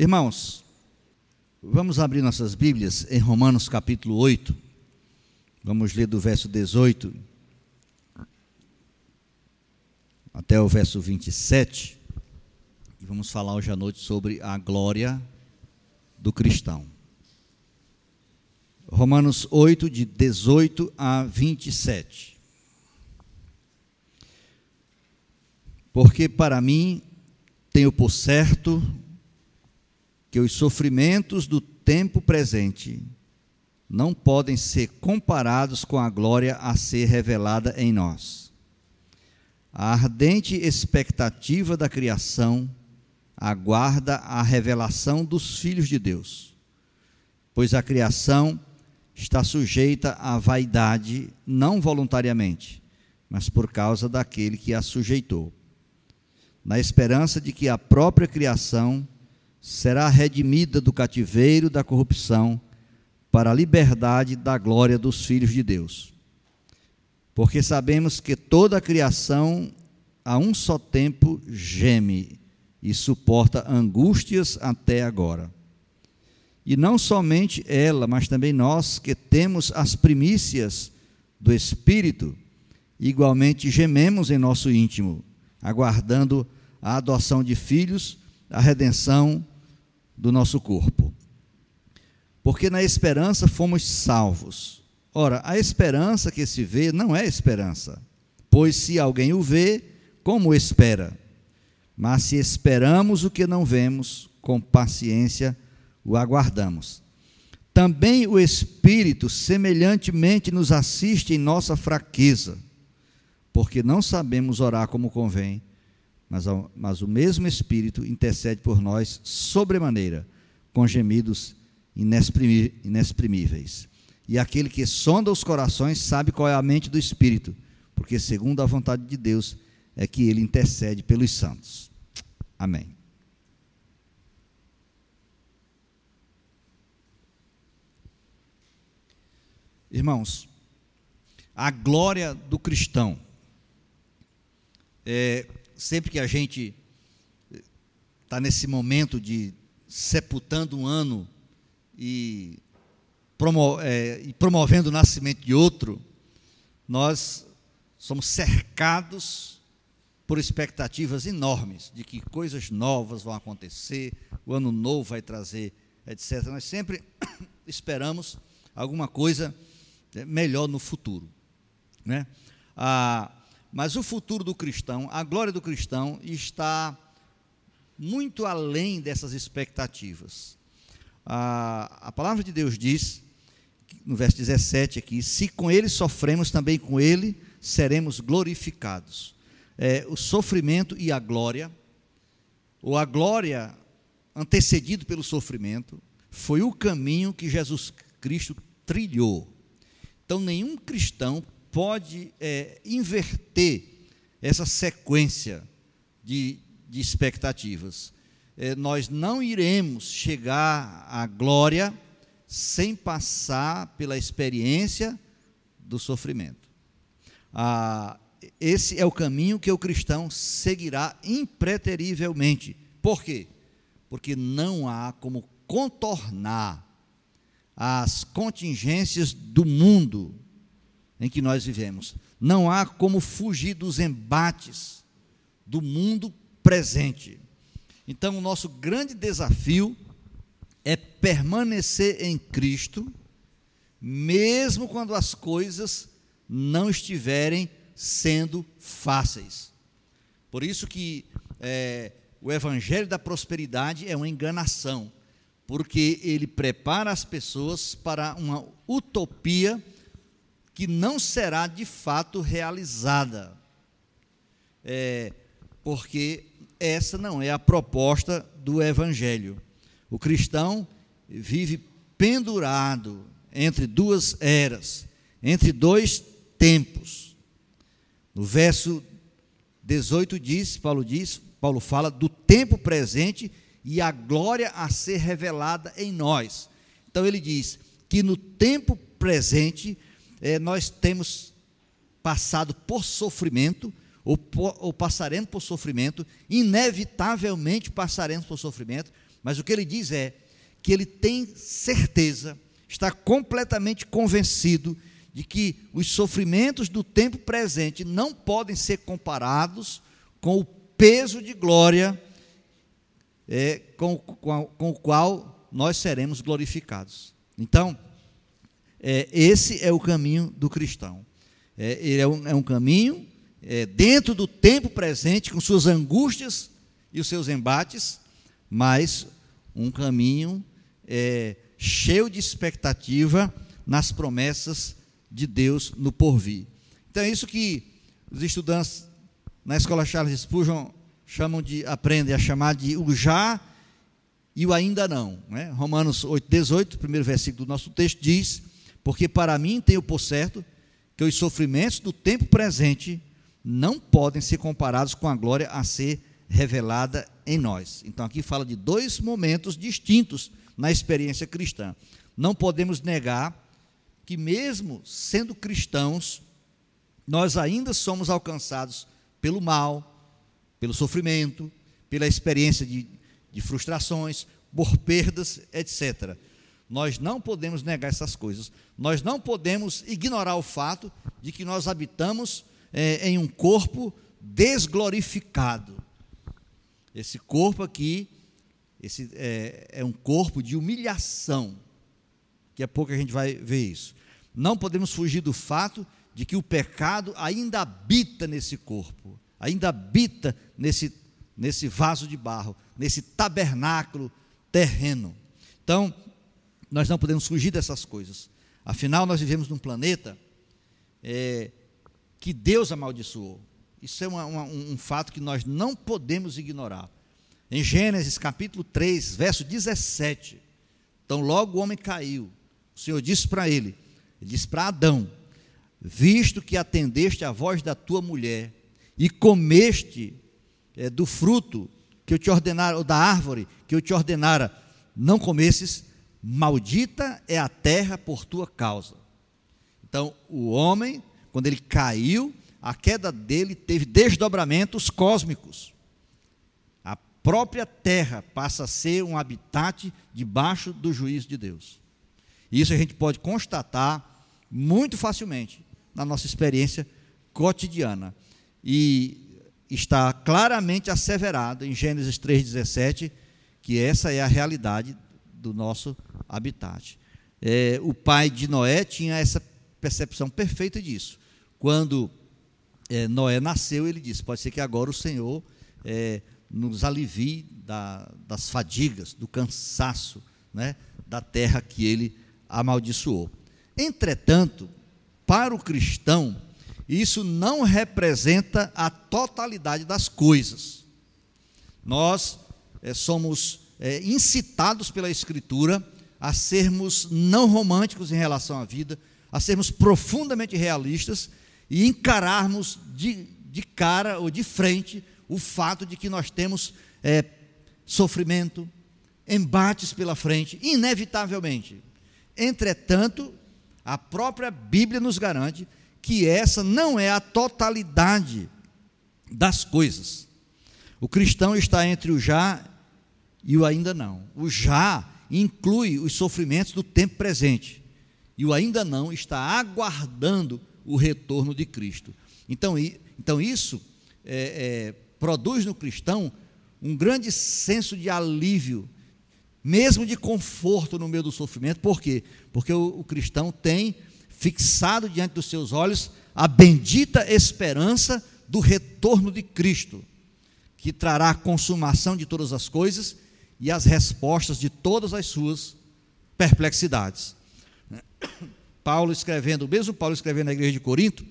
Irmãos, vamos abrir nossas Bíblias em Romanos capítulo 8. Vamos ler do verso 18 até o verso 27. E vamos falar hoje à noite sobre a glória do cristão. Romanos 8, de 18 a 27. Porque para mim tenho por certo que os sofrimentos do tempo presente não podem ser comparados com a glória a ser revelada em nós. A ardente expectativa da criação aguarda a revelação dos filhos de Deus, pois a criação está sujeita à vaidade não voluntariamente, mas por causa daquele que a sujeitou, na esperança de que a própria criação será redimida do cativeiro da corrupção para a liberdade da glória dos filhos de Deus. Porque sabemos que toda a criação a um só tempo geme e suporta angústias até agora. E não somente ela, mas também nós que temos as primícias do Espírito, igualmente gememos em nosso íntimo, aguardando a adoção de filhos, a redenção do nosso corpo. Porque na esperança fomos salvos. Ora, a esperança que se vê não é esperança, pois se alguém o vê, como espera? Mas se esperamos o que não vemos, com paciência o aguardamos. Também o Espírito semelhantemente nos assiste em nossa fraqueza, porque não sabemos orar como convém, mas, mas o mesmo Espírito intercede por nós sobremaneira, com gemidos inexprimíveis. E aquele que sonda os corações sabe qual é a mente do Espírito, porque segundo a vontade de Deus é que ele intercede pelos santos. Amém. Irmãos, a glória do cristão. É, sempre que a gente está nesse momento de sepultando um ano e, promo, é, e promovendo o nascimento de outro, nós somos cercados por expectativas enormes de que coisas novas vão acontecer, o ano novo vai trazer, etc. Nós sempre esperamos alguma coisa eh, melhor no futuro. Né? Ah, mas o futuro do cristão, a glória do cristão, está muito além dessas expectativas. Ah, a palavra de Deus diz, no verso 17 aqui: se com ele sofremos, também com ele seremos glorificados é, o sofrimento e a glória, ou a glória antecedido pelo sofrimento, foi o caminho que Jesus Cristo trilhou. Então, nenhum cristão pode é, inverter essa sequência de, de expectativas. É, nós não iremos chegar à glória sem passar pela experiência do sofrimento. Ah, esse é o caminho que o cristão seguirá impreterivelmente. Por quê? Porque não há como contornar as contingências do mundo em que nós vivemos. Não há como fugir dos embates do mundo presente. Então, o nosso grande desafio é permanecer em Cristo, mesmo quando as coisas não estiverem sendo fáceis. Por isso que é, o evangelho da prosperidade é uma enganação, porque ele prepara as pessoas para uma utopia que não será de fato realizada. É, porque essa não é a proposta do evangelho. O cristão vive pendurado entre duas eras, entre dois tempos. No verso 18 diz, Paulo diz, Paulo fala do tempo presente e a glória a ser revelada em nós. Então ele diz que no tempo presente eh, nós temos passado por sofrimento, ou, ou passaremos por sofrimento, inevitavelmente passaremos por sofrimento, mas o que ele diz é que ele tem certeza, está completamente convencido de que os sofrimentos do tempo presente não podem ser comparados com o peso de glória é, com, com, com, o qual nós seremos glorificados. Então, é, esse é o caminho do cristão. É, ele é um, é um caminho é, dentro do tempo presente, com suas angústias e os seus embates, mas um caminho é, cheio de expectativa nas promessas de Deus no porvir. Então é isso que os estudantes na escola Charles Spurgeon chamam de, aprendem a chamar de o já e o ainda não. Né? Romanos 8, 18, primeiro versículo do nosso texto, diz: Porque para mim tenho por certo que os sofrimentos do tempo presente não podem ser comparados com a glória a ser revelada em nós. Então aqui fala de dois momentos distintos na experiência cristã. Não podemos negar que, mesmo sendo cristãos, nós ainda somos alcançados pelo mal, pelo sofrimento, pela experiência de, de frustrações, por perdas, etc. Nós não podemos negar essas coisas. Nós não podemos ignorar o fato de que nós habitamos é, em um corpo desglorificado. Esse corpo aqui, esse é, é um corpo de humilhação. Daqui a pouco a gente vai ver isso. Não podemos fugir do fato de que o pecado ainda habita nesse corpo, ainda habita nesse, nesse vaso de barro, nesse tabernáculo terreno. Então, nós não podemos fugir dessas coisas. Afinal, nós vivemos num planeta é, que Deus amaldiçoou. Isso é uma, uma, um fato que nós não podemos ignorar. Em Gênesis capítulo 3, verso 17. Então, logo o homem caiu. O Senhor disse para ele: ele disse para Adão: Visto que atendeste à voz da tua mulher e comeste é, do fruto que eu te ordenara, ou da árvore que eu te ordenara, não comesses, maldita é a terra por tua causa. Então, o homem, quando ele caiu, a queda dele teve desdobramentos cósmicos. A própria terra passa a ser um habitat debaixo do juízo de Deus. Isso a gente pode constatar muito facilmente na nossa experiência cotidiana. E está claramente asseverado em Gênesis 3,17 que essa é a realidade do nosso habitat. É, o pai de Noé tinha essa percepção perfeita disso. Quando é, Noé nasceu, ele disse: Pode ser que agora o Senhor é, nos alivie da, das fadigas, do cansaço né, da terra que ele amaldiçoou. Entretanto, para o cristão, isso não representa a totalidade das coisas. Nós é, somos é, incitados pela Escritura a sermos não românticos em relação à vida, a sermos profundamente realistas e encararmos de, de cara ou de frente o fato de que nós temos é, sofrimento, embates pela frente, inevitavelmente. Entretanto, a própria Bíblia nos garante que essa não é a totalidade das coisas. O cristão está entre o já e o ainda não. O já inclui os sofrimentos do tempo presente. E o ainda não está aguardando o retorno de Cristo. Então, então isso é, é, produz no cristão um grande senso de alívio mesmo de conforto no meio do sofrimento. Por quê? Porque o, o cristão tem fixado diante dos seus olhos a bendita esperança do retorno de Cristo, que trará a consumação de todas as coisas e as respostas de todas as suas perplexidades. Paulo escrevendo, o mesmo Paulo escrevendo na igreja de Corinto,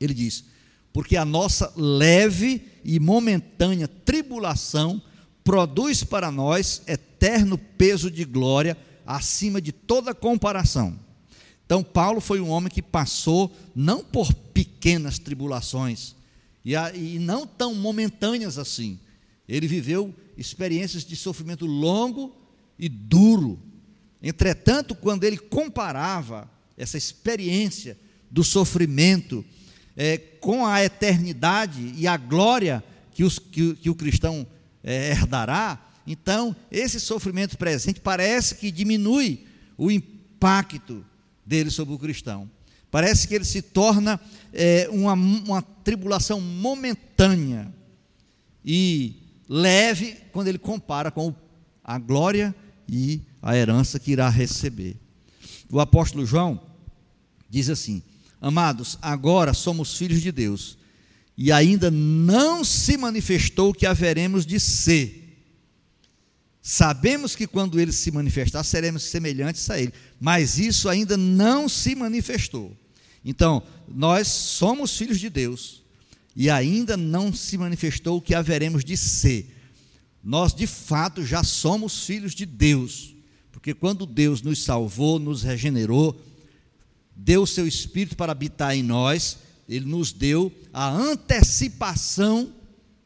ele diz: Porque a nossa leve e momentânea tribulação produz para nós eterno peso de glória acima de toda comparação. Então, Paulo foi um homem que passou não por pequenas tribulações, e, não tão momentâneas assim. Ele viveu experiências de sofrimento longo e duro. Entretanto, quando ele comparava essa experiência do sofrimento é, com a eternidade e a glória que, os, que, que o cristão é, herdará, então esse sofrimento presente parece que diminui o impacto dele sobre o cristão. Parece que ele se torna é, uma, uma tribulação momentânea e leve quando ele compara com a glória e a herança que irá receber. O apóstolo João diz assim: Amados, agora somos filhos de Deus, e ainda não se manifestou o que haveremos de ser. Sabemos que quando ele se manifestar, seremos semelhantes a ele, mas isso ainda não se manifestou. Então, nós somos filhos de Deus, e ainda não se manifestou o que haveremos de ser. Nós, de fato, já somos filhos de Deus, porque quando Deus nos salvou, nos regenerou, deu o seu Espírito para habitar em nós, ele nos deu a antecipação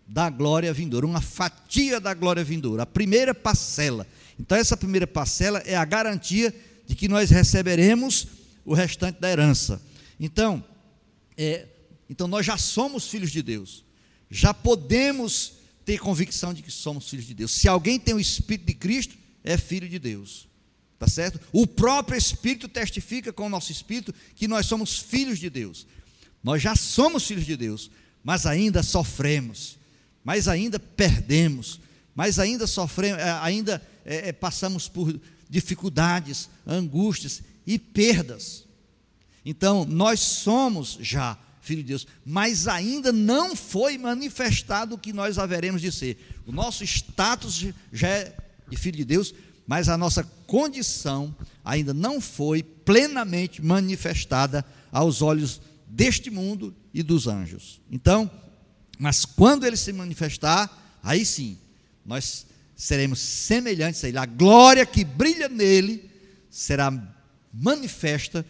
da glória vindoura, uma fatia da glória vindoura, a primeira parcela. Então, essa primeira parcela é a garantia de que nós receberemos o restante da herança. Então, é, então nós já somos filhos de Deus, já podemos ter convicção de que somos filhos de Deus. Se alguém tem o Espírito de Cristo, é filho de Deus. Tá certo? O próprio Espírito testifica com o nosso Espírito que nós somos filhos de Deus. Nós já somos filhos de Deus, mas ainda sofremos, mas ainda perdemos, mas ainda sofremos, eh, ainda é, é, passamos por dificuldades, angústias e perdas. Então, nós somos já filho de Deus, mas ainda não foi manifestado o que nós haveremos de ser. O nosso status já é de filho de Deus, mas a nossa condição ainda não foi plenamente manifestada aos olhos deste mundo e dos anjos. Então, mas quando ele se manifestar, aí sim, nós seremos semelhantes a ele. A glória que brilha nele será manifesta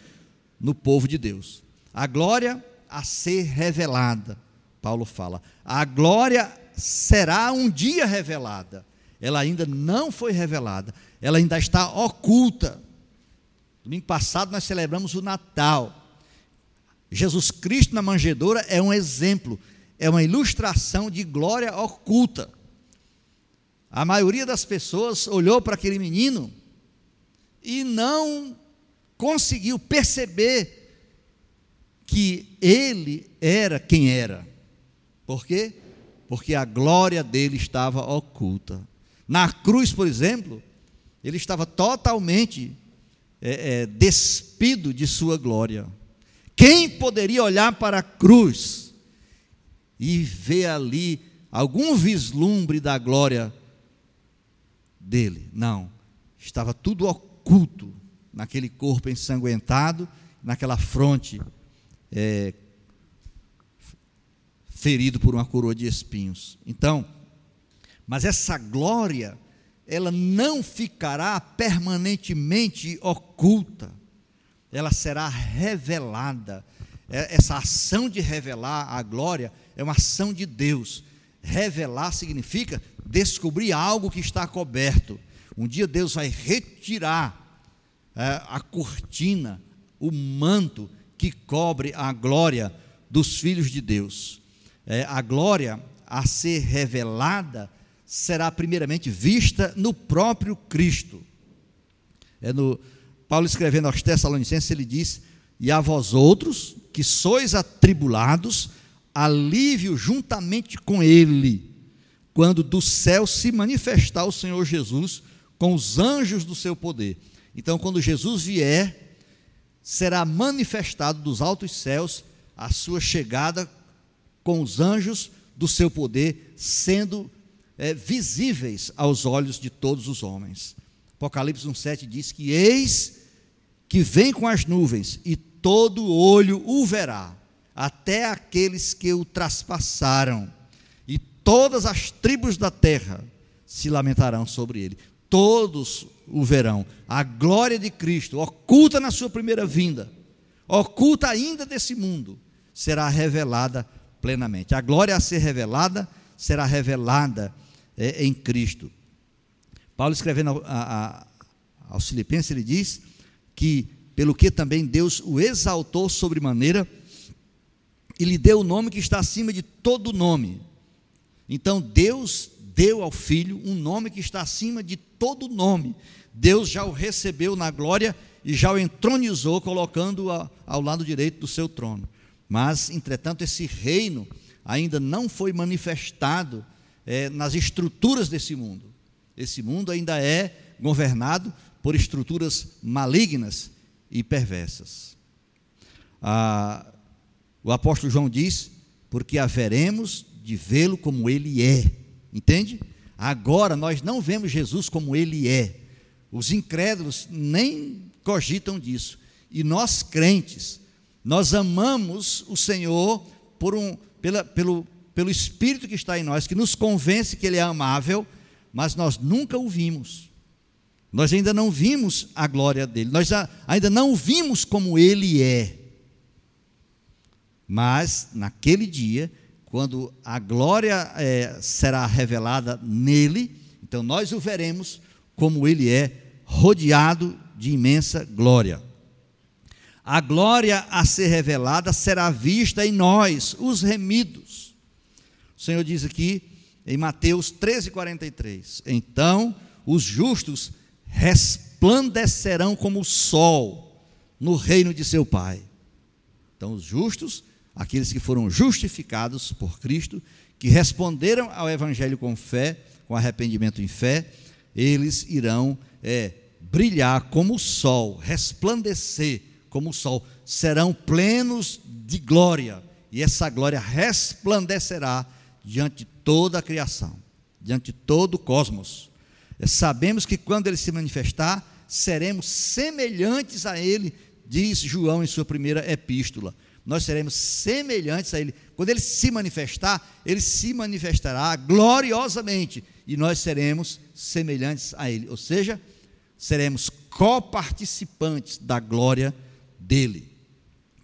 no povo de Deus. A glória a ser revelada, Paulo fala. A glória será um dia revelada. Ela ainda não foi revelada ela ainda está oculta. Domingo passado nós celebramos o Natal. Jesus Cristo na manjedoura é um exemplo, é uma ilustração de glória oculta. A maioria das pessoas olhou para aquele menino e não conseguiu perceber que ele era quem era. Por quê? Porque a glória dele estava oculta. Na cruz, por exemplo, ele estava totalmente é, é, despido de sua glória. Quem poderia olhar para a cruz e ver ali algum vislumbre da glória dele? Não, estava tudo oculto naquele corpo ensanguentado, naquela fronte é, ferido por uma coroa de espinhos. Então, mas essa glória ela não ficará permanentemente oculta, ela será revelada. É, essa ação de revelar a glória é uma ação de Deus. Revelar significa descobrir algo que está coberto. Um dia Deus vai retirar é, a cortina, o manto que cobre a glória dos filhos de Deus. É, a glória a ser revelada será primeiramente vista no próprio Cristo. É no Paulo escrevendo aos Tessalonicenses, ele diz: "E a vós outros, que sois atribulados, alívio juntamente com ele, quando do céu se manifestar o Senhor Jesus com os anjos do seu poder." Então, quando Jesus vier, será manifestado dos altos céus a sua chegada com os anjos do seu poder, sendo é, visíveis aos olhos de todos os homens. Apocalipse 1,7 diz que eis que vem com as nuvens, e todo olho o verá, até aqueles que o traspassaram, e todas as tribos da terra se lamentarão sobre ele. Todos o verão. A glória de Cristo, oculta na sua primeira vinda, oculta ainda desse mundo, será revelada plenamente. A glória a ser revelada será revelada é, em Cristo. Paulo escrevendo a, a, aos Filipenses, ele diz que, pelo que também Deus o exaltou sobremaneira e lhe deu o nome que está acima de todo nome. Então Deus deu ao Filho um nome que está acima de todo nome. Deus já o recebeu na glória e já o entronizou, colocando-o ao lado direito do seu trono. Mas, entretanto, esse reino ainda não foi manifestado é, nas estruturas desse mundo. Esse mundo ainda é governado por estruturas malignas e perversas. Ah, o apóstolo João diz: porque haveremos de vê-lo como ele é. Entende? Agora nós não vemos Jesus como ele é. Os incrédulos nem cogitam disso. E nós crentes, nós amamos o Senhor por um, pela, pelo, pelo Espírito que está em nós, que nos convence que Ele é amável, mas nós nunca o vimos. Nós ainda não vimos a glória dele, nós ainda não o vimos como ele é. Mas naquele dia, quando a glória é, será revelada nele, então nós o veremos como ele é, rodeado de imensa glória. A glória a ser revelada será vista em nós, os remidos. O Senhor diz aqui em Mateus 13:43. Então os justos resplandecerão como o sol no reino de seu Pai. Então, os justos, aqueles que foram justificados por Cristo, que responderam ao Evangelho com fé, com arrependimento em fé, eles irão é, brilhar como o sol, resplandecer como o sol, serão plenos de glória, e essa glória resplandecerá diante de toda a criação, diante de todo o cosmos sabemos que quando ele se manifestar, seremos semelhantes a ele, diz João em sua primeira epístola. Nós seremos semelhantes a ele. Quando ele se manifestar, ele se manifestará gloriosamente e nós seremos semelhantes a ele. Ou seja, seremos coparticipantes da glória dele.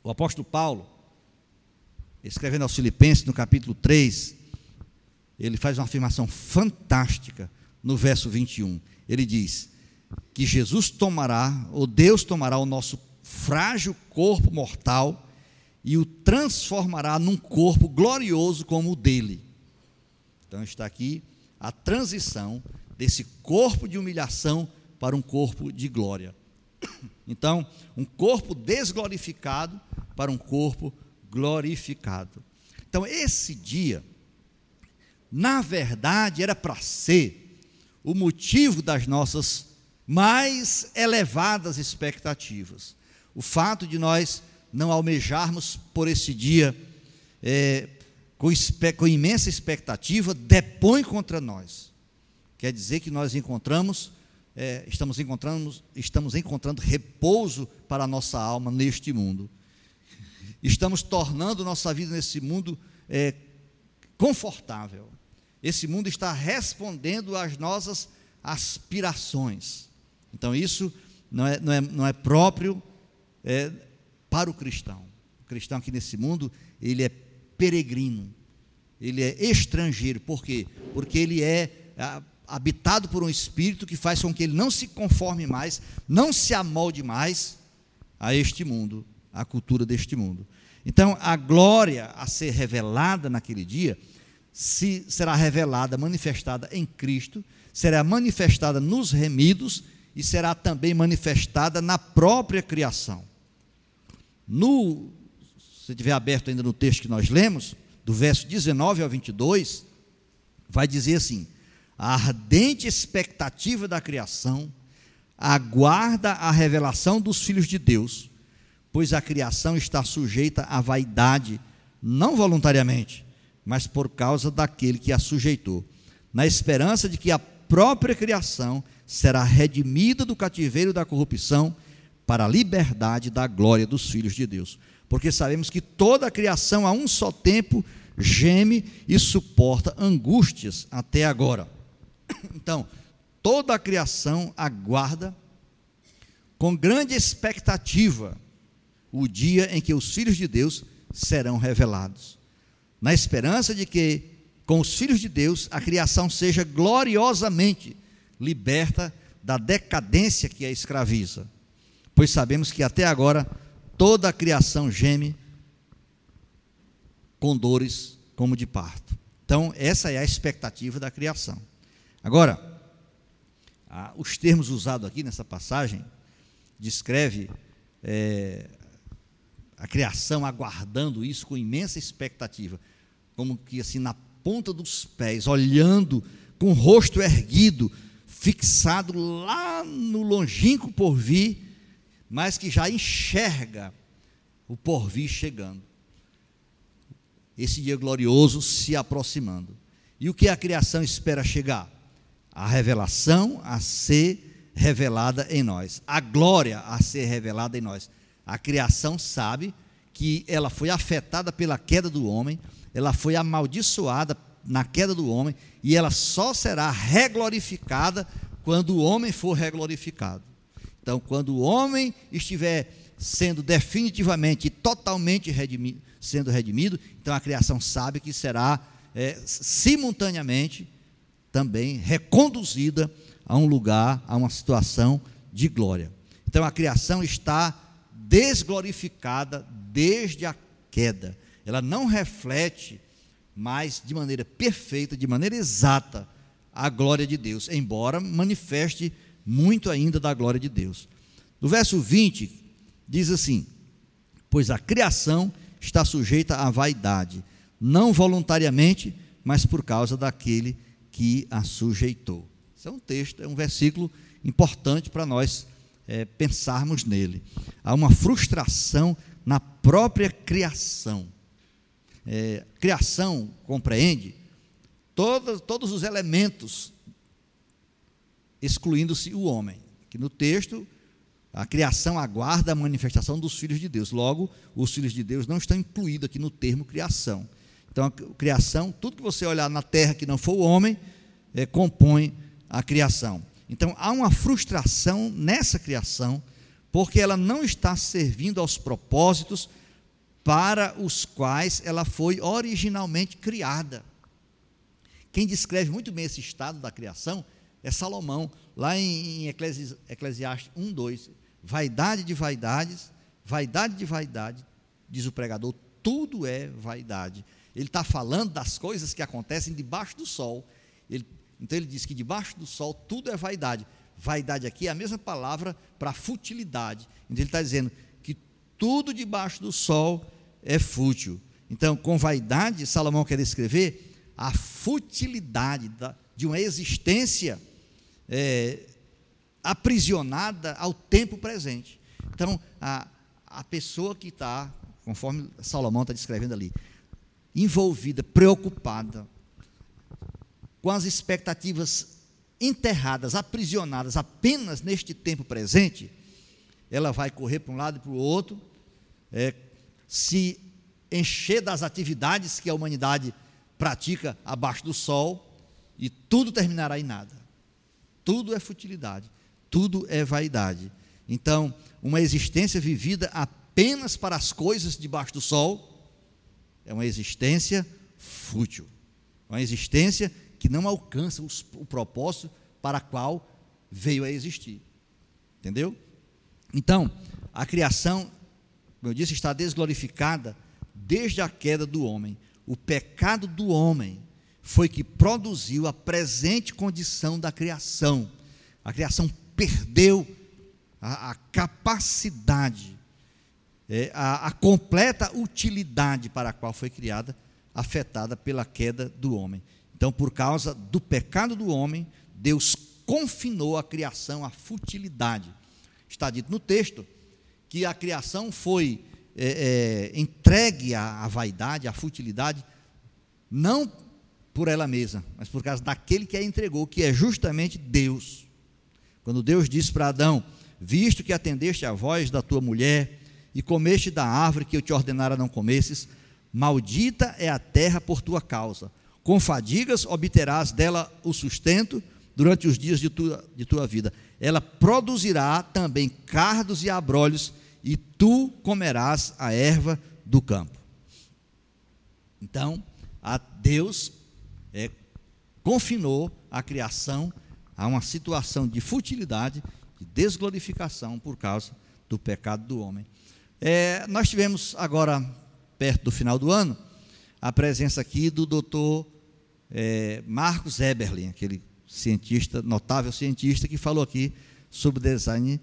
O apóstolo Paulo, escrevendo aos Filipenses no capítulo 3, ele faz uma afirmação fantástica no verso 21. Ele diz que Jesus tomará, ou Deus tomará o nosso frágil corpo mortal e o transformará num corpo glorioso como o dele. Então está aqui a transição desse corpo de humilhação para um corpo de glória. Então, um corpo desglorificado para um corpo glorificado. Então, esse dia, na verdade, era para ser o motivo das nossas mais elevadas expectativas. O fato de nós não almejarmos por esse dia é, com, com imensa expectativa, depõe contra nós. Quer dizer que nós encontramos, é, estamos encontrando, estamos encontrando repouso para a nossa alma neste mundo. Estamos tornando nossa vida nesse mundo é, confortável. Esse mundo está respondendo às nossas aspirações. Então, isso não é, não é, não é próprio é, para o cristão. O cristão aqui nesse mundo, ele é peregrino, ele é estrangeiro. Por quê? Porque ele é habitado por um espírito que faz com que ele não se conforme mais, não se amolde mais a este mundo, à cultura deste mundo. Então, a glória a ser revelada naquele dia se será revelada, manifestada em Cristo, será manifestada nos remidos e será também manifestada na própria criação. No, se tiver aberto ainda no texto que nós lemos, do verso 19 ao 22, vai dizer assim: a ardente expectativa da criação aguarda a revelação dos filhos de Deus, pois a criação está sujeita à vaidade, não voluntariamente, mas por causa daquele que a sujeitou, na esperança de que a própria criação será redimida do cativeiro da corrupção para a liberdade da glória dos filhos de Deus. Porque sabemos que toda a criação a um só tempo geme e suporta angústias até agora. Então, toda a criação aguarda com grande expectativa o dia em que os filhos de Deus serão revelados na esperança de que, com os filhos de Deus, a criação seja gloriosamente liberta da decadência que a escraviza. Pois sabemos que até agora toda a criação geme com dores como de parto. Então, essa é a expectativa da criação. Agora, os termos usados aqui nessa passagem descreve é, a criação aguardando isso com imensa expectativa, como que assim na ponta dos pés, olhando com o rosto erguido, fixado lá no longínquo porvir, mas que já enxerga o porvir chegando. Esse dia glorioso se aproximando. E o que a criação espera chegar? A revelação a ser revelada em nós, a glória a ser revelada em nós. A criação sabe que ela foi afetada pela queda do homem, ela foi amaldiçoada na queda do homem, e ela só será reglorificada quando o homem for reglorificado. Então, quando o homem estiver sendo definitivamente e totalmente redimido, sendo redimido, então a criação sabe que será é, simultaneamente também reconduzida a um lugar, a uma situação de glória. Então a criação está desglorificada desde a queda. Ela não reflete mais de maneira perfeita, de maneira exata, a glória de Deus, embora manifeste muito ainda da glória de Deus. No verso 20, diz assim: Pois a criação está sujeita à vaidade, não voluntariamente, mas por causa daquele que a sujeitou. Esse é um texto, é um versículo importante para nós é, pensarmos nele. Há uma frustração na própria criação. É, criação compreende todos, todos os elementos, excluindo-se o homem. Que no texto, a criação aguarda a manifestação dos filhos de Deus. Logo, os filhos de Deus não estão incluídos aqui no termo criação. Então, a criação, tudo que você olhar na terra que não for o homem, é, compõe a criação. Então, há uma frustração nessa criação, porque ela não está servindo aos propósitos para os quais ela foi originalmente criada. Quem descreve muito bem esse estado da criação é Salomão, lá em Eclesiastes 1, 2. Vaidade de vaidades, vaidade de vaidade, diz o pregador, tudo é vaidade. Ele está falando das coisas que acontecem debaixo do sol. Ele, então ele diz que debaixo do sol tudo é vaidade. Vaidade aqui é a mesma palavra para futilidade. Então ele está dizendo que tudo debaixo do sol é fútil. Então, com vaidade, Salomão quer descrever a futilidade da, de uma existência é, aprisionada ao tempo presente. Então, a, a pessoa que está, conforme Salomão está descrevendo ali, envolvida, preocupada, com as expectativas enterradas, aprisionadas apenas neste tempo presente, ela vai correr para um lado e para o outro, é, se encher das atividades que a humanidade pratica abaixo do sol e tudo terminará em nada. Tudo é futilidade, tudo é vaidade. Então, uma existência vivida apenas para as coisas debaixo do sol é uma existência fútil, uma existência que não alcança os, o propósito para qual veio a existir. Entendeu? Então, a criação, como eu disse, está desglorificada desde a queda do homem o pecado do homem foi que produziu a presente condição da criação. A criação perdeu a, a capacidade, é, a, a completa utilidade para a qual foi criada, afetada pela queda do homem. Então, por causa do pecado do homem, Deus confinou a criação à futilidade. Está dito no texto que a criação foi é, é, entregue à, à vaidade, à futilidade, não por ela mesma, mas por causa daquele que a entregou, que é justamente Deus. Quando Deus disse para Adão: Visto que atendeste à voz da tua mulher e comeste da árvore que eu te ordenara não comesses, maldita é a terra por tua causa. Com fadigas obterás dela o sustento durante os dias de tua, de tua vida. Ela produzirá também cardos e abrolhos e tu comerás a erva do campo. Então, a Deus é, confinou a criação a uma situação de futilidade, de desglorificação por causa do pecado do homem. É, nós tivemos agora, perto do final do ano, a presença aqui do doutor é, Marcos Eberlin, aquele cientista, notável cientista, que falou aqui sobre design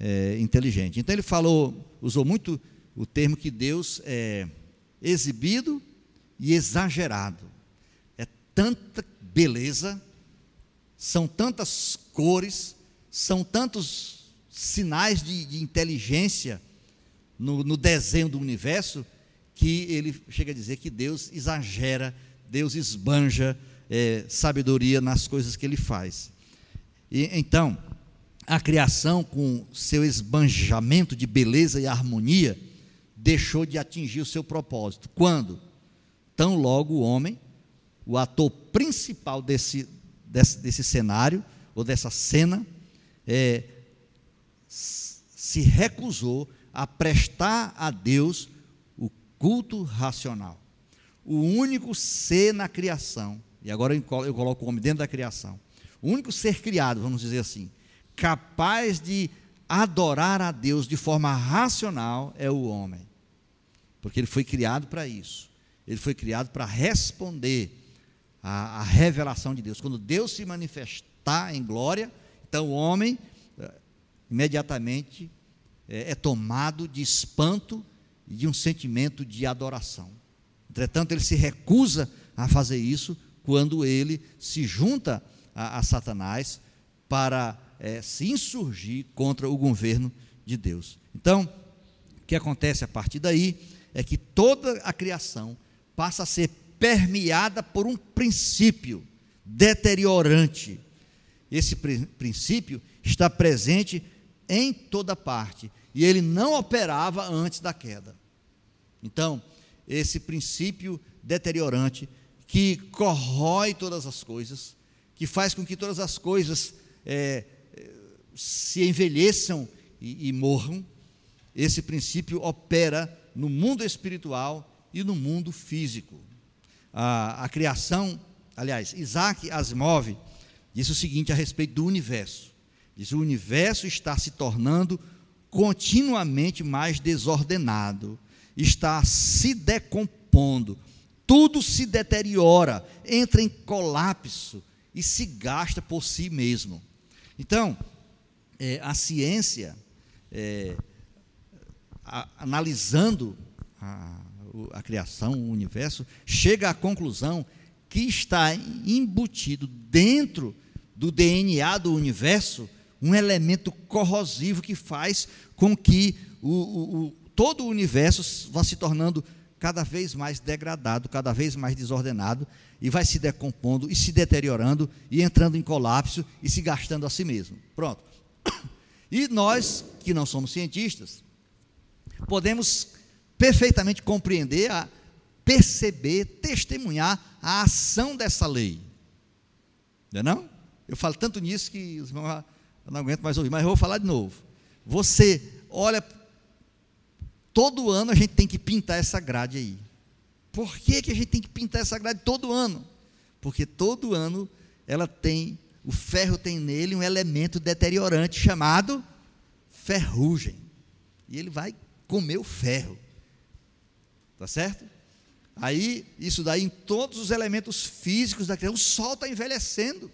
é, inteligente. Então ele falou, usou muito o termo que Deus é exibido e exagerado. É tanta beleza, são tantas cores, são tantos sinais de, de inteligência no, no desenho do universo que ele chega a dizer que Deus exagera, Deus esbanja é, sabedoria nas coisas que ele faz. E, então, a criação, com seu esbanjamento de beleza e harmonia, deixou de atingir o seu propósito. Quando? Tão logo o homem, o ator principal desse, desse, desse cenário, ou dessa cena, é, se recusou a prestar a Deus o culto racional. O único ser na criação, e agora eu coloco o homem dentro da criação, o único ser criado, vamos dizer assim, capaz de adorar a Deus de forma racional é o homem. Porque ele foi criado para isso. Ele foi criado para responder à, à, revelação de Deus. Quando Deus se manifestar em glória, então o homem eh, imediatamente é, é tomado de espanto e de um sentimento de adoração. Entretanto, ele se recusa a fazer isso quando ele se junta a, a Satanás para é, se insurgir contra o governo de Deus. Então, o que acontece a partir daí é que toda a criação passa a ser permeada por um princípio deteriorante. Esse princípio está presente em toda parte e ele não operava antes da queda. Então, esse princípio deteriorante que corrói todas as coisas, que faz com que todas as coisas é, se envelheçam e, e morram, esse princípio opera no mundo espiritual e no mundo físico. A, a criação, aliás, Isaac Asimov disse o seguinte a respeito do universo: diz o universo está se tornando continuamente mais desordenado, está se decompondo, tudo se deteriora, entra em colapso e se gasta por si mesmo. Então, é, a ciência, é, a, analisando a, a criação, o universo, chega à conclusão que está embutido dentro do DNA do universo um elemento corrosivo que faz com que o, o, o, todo o universo vá se tornando cada vez mais degradado, cada vez mais desordenado, e vai se decompondo e se deteriorando e entrando em colapso e se gastando a si mesmo. Pronto. E nós, que não somos cientistas, podemos perfeitamente compreender, a perceber, testemunhar a ação dessa lei. Não é não? Eu falo tanto nisso que os irmãos não aguento mais ouvir, mas eu vou falar de novo. Você olha, todo ano a gente tem que pintar essa grade aí. Por que, que a gente tem que pintar essa grade todo ano? Porque todo ano ela tem o ferro tem nele um elemento deteriorante chamado ferrugem. E ele vai comer o ferro. Tá certo? Aí, isso daí em todos os elementos físicos da criação. O sol está envelhecendo.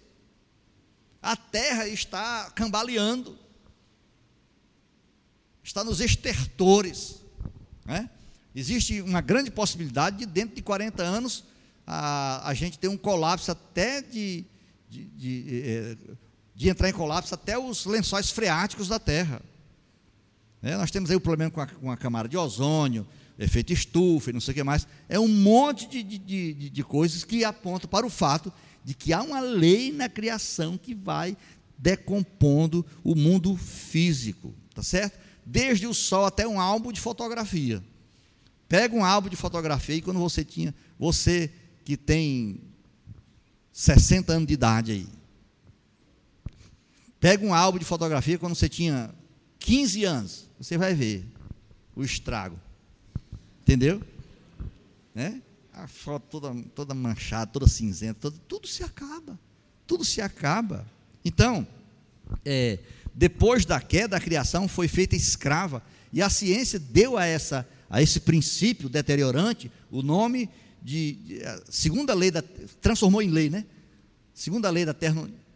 A terra está cambaleando. Está nos estertores. Né? Existe uma grande possibilidade de, dentro de 40 anos, a, a gente ter um colapso até de, de, de, eh, de entrar em colapso até os lençóis freáticos da Terra. É, nós temos aí o problema com a, com a, camada de ozônio, efeito estufa e não sei o que mais. É um monte de, de, de, de coisas que apontam para o fato de que há uma lei na criação que vai decompondo o mundo físico, tá certo? Desde o sol até um álbum de fotografia. Pega um álbum de fotografia e quando você tinha, você que tem 60 anos de idade aí. Pega um álbum de fotografia quando você tinha 15 anos, você vai ver o estrago. Entendeu? Né? A foto toda, toda manchada, toda cinzenta, toda, tudo se acaba. Tudo se acaba. Então, é, depois da queda, a criação foi feita escrava. E a ciência deu a, essa, a esse princípio deteriorante o nome de, de segunda lei da transformou em lei, né? Segunda lei da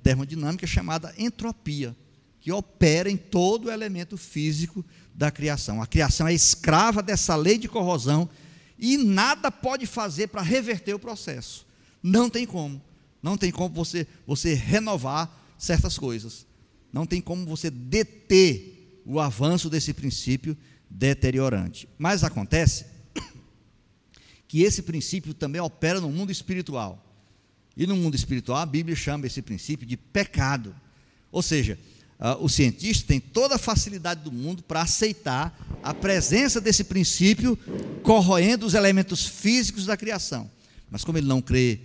termodinâmica chamada entropia, que opera em todo o elemento físico da criação. A criação é escrava dessa lei de corrosão e nada pode fazer para reverter o processo. Não tem como. Não tem como você, você renovar certas coisas. Não tem como você deter o avanço desse princípio deteriorante. Mas acontece que esse princípio também opera no mundo espiritual. E no mundo espiritual, a Bíblia chama esse princípio de pecado. Ou seja, uh, o cientista tem toda a facilidade do mundo para aceitar a presença desse princípio corroendo os elementos físicos da criação. Mas como ele não crê,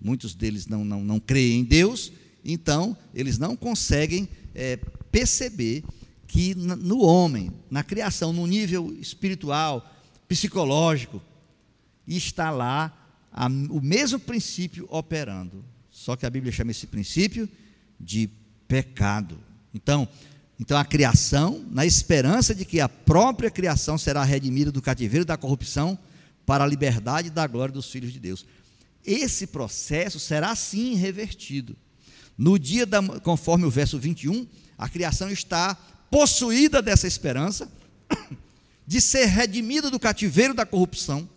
muitos deles não, não, não creem em Deus, então eles não conseguem é, perceber que no homem, na criação, no nível espiritual, psicológico, está lá a, o mesmo princípio operando. Só que a Bíblia chama esse princípio de pecado. Então, então a criação, na esperança de que a própria criação será redimida do cativeiro da corrupção para a liberdade da glória dos filhos de Deus. Esse processo será sim revertido. No dia da, conforme o verso 21, a criação está possuída dessa esperança de ser redimida do cativeiro da corrupção,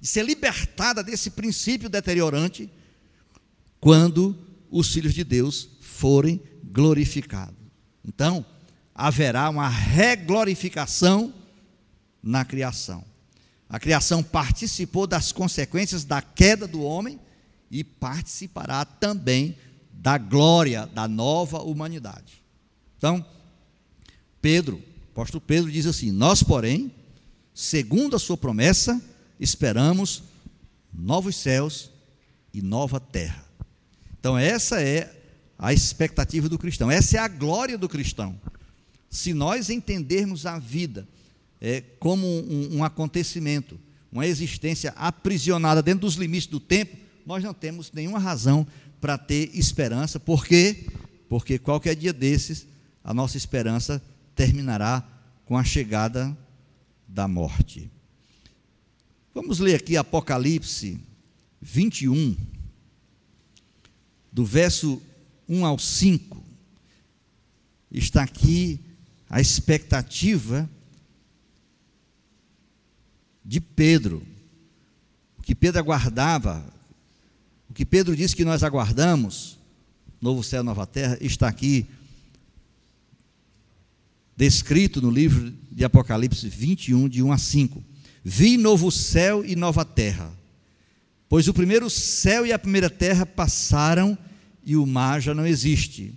de ser libertada desse princípio deteriorante quando os filhos de Deus forem glorificados. Então, haverá uma reglorificação na criação. A criação participou das consequências da queda do homem e participará também da glória da nova humanidade. Então, Pedro, apóstolo Pedro diz assim: Nós, porém, segundo a sua promessa, esperamos novos céus e nova terra. Então, essa é a expectativa do cristão, essa é a glória do cristão. Se nós entendermos a vida é, como um, um acontecimento, uma existência aprisionada dentro dos limites do tempo, nós não temos nenhuma razão para ter esperança, por quê? Porque qualquer dia desses, a nossa esperança terminará com a chegada da morte. Vamos ler aqui Apocalipse 21, do verso 1 ao 5. Está aqui a expectativa de Pedro. O que Pedro aguardava o que Pedro disse que nós aguardamos, novo céu, nova terra, está aqui descrito no livro de Apocalipse 21, de 1 a 5. Vi novo céu e nova terra, pois o primeiro céu e a primeira terra passaram e o mar já não existe.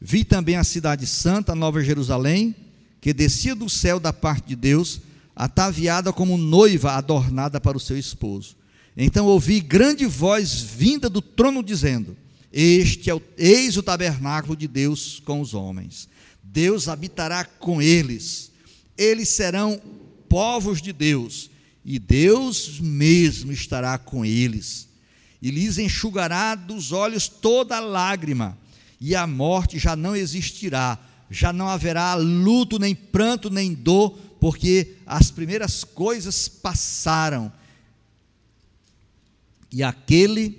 Vi também a cidade santa, Nova Jerusalém, que descia do céu da parte de Deus, ataviada como noiva adornada para o seu esposo. Então ouvi grande voz vinda do trono dizendo: Este é o, eis o tabernáculo de Deus com os homens. Deus habitará com eles. Eles serão povos de Deus, e Deus mesmo estará com eles. E lhes enxugará dos olhos toda lágrima, e a morte já não existirá, já não haverá luto, nem pranto, nem dor, porque as primeiras coisas passaram e aquele